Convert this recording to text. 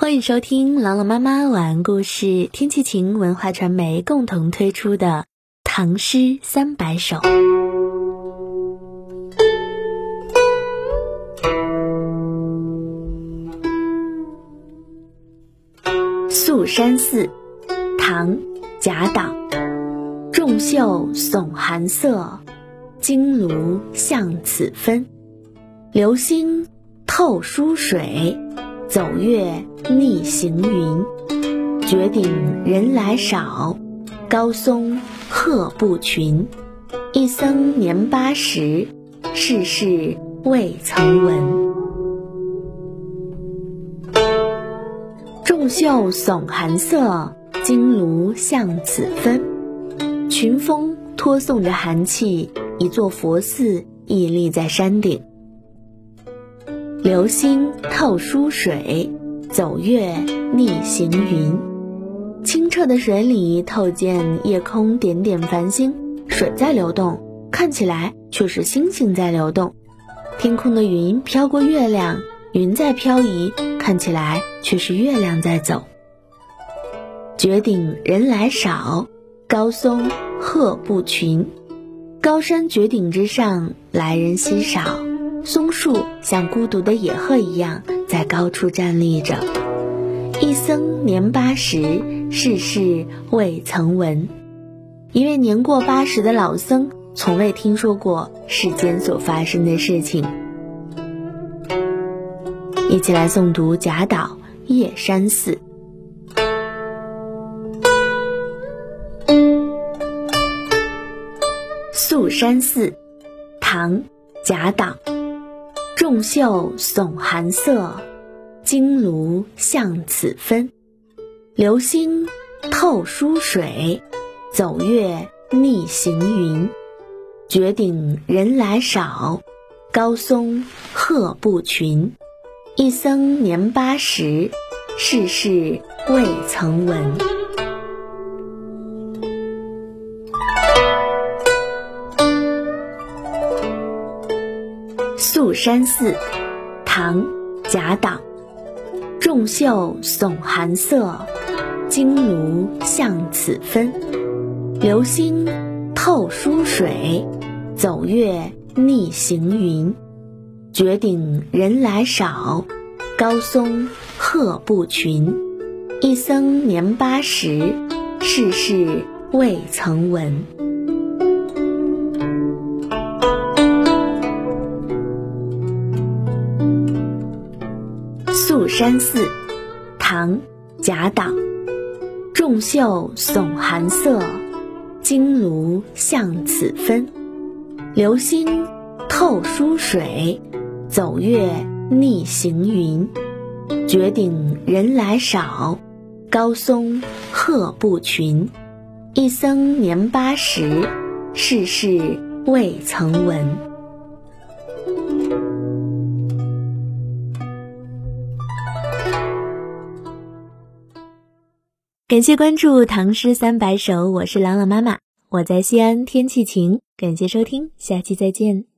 欢迎收听朗朗妈妈晚安故事，天气晴文化传媒共同推出的《唐诗三百首》。《宿山寺》唐·贾岛。众袖耸寒色，金炉向此分。流星透疏水。走月逆行云，绝顶人来少，高松鹤不群。一僧年八十，世事未曾闻。众袖耸寒色，金炉向此分。群峰托送着寒气，一座佛寺屹立在山顶。流星透疏水，走月逆行云。清澈的水里透见夜空点点繁星，水在流动，看起来却是星星在流动。天空的云飘过月亮，云在飘移，看起来却是月亮在走。绝顶人来少，高松鹤不群。高山绝顶之上，来人稀少。松树像孤独的野鹤一样在高处站立着。一僧年八十，世事未曾闻。一位年过八十的老僧，从未听说过世间所发生的事情。一起来诵读贾岛《夜山寺》。《宿山寺》，唐·贾岛。众袖耸寒色，金炉向此分。流星透疏水，走月逆行云。绝顶人来少，高松鹤不群。一僧年八十，世事未曾闻。《宿山寺》唐·贾岛。众袖耸寒色，金炉向此分。流星透疏水，走月逆行云。绝顶人来少，高松鹤不群。一僧年八十，世事未曾闻。《宿山寺》唐·贾岛。众袖耸寒色，金炉向此分。流星透疏水，走月逆行云。绝顶人来少，高松鹤不群。一僧年八十，世事未曾闻。感谢关注《唐诗三百首》，我是朗朗妈妈，我在西安，天气晴。感谢收听，下期再见。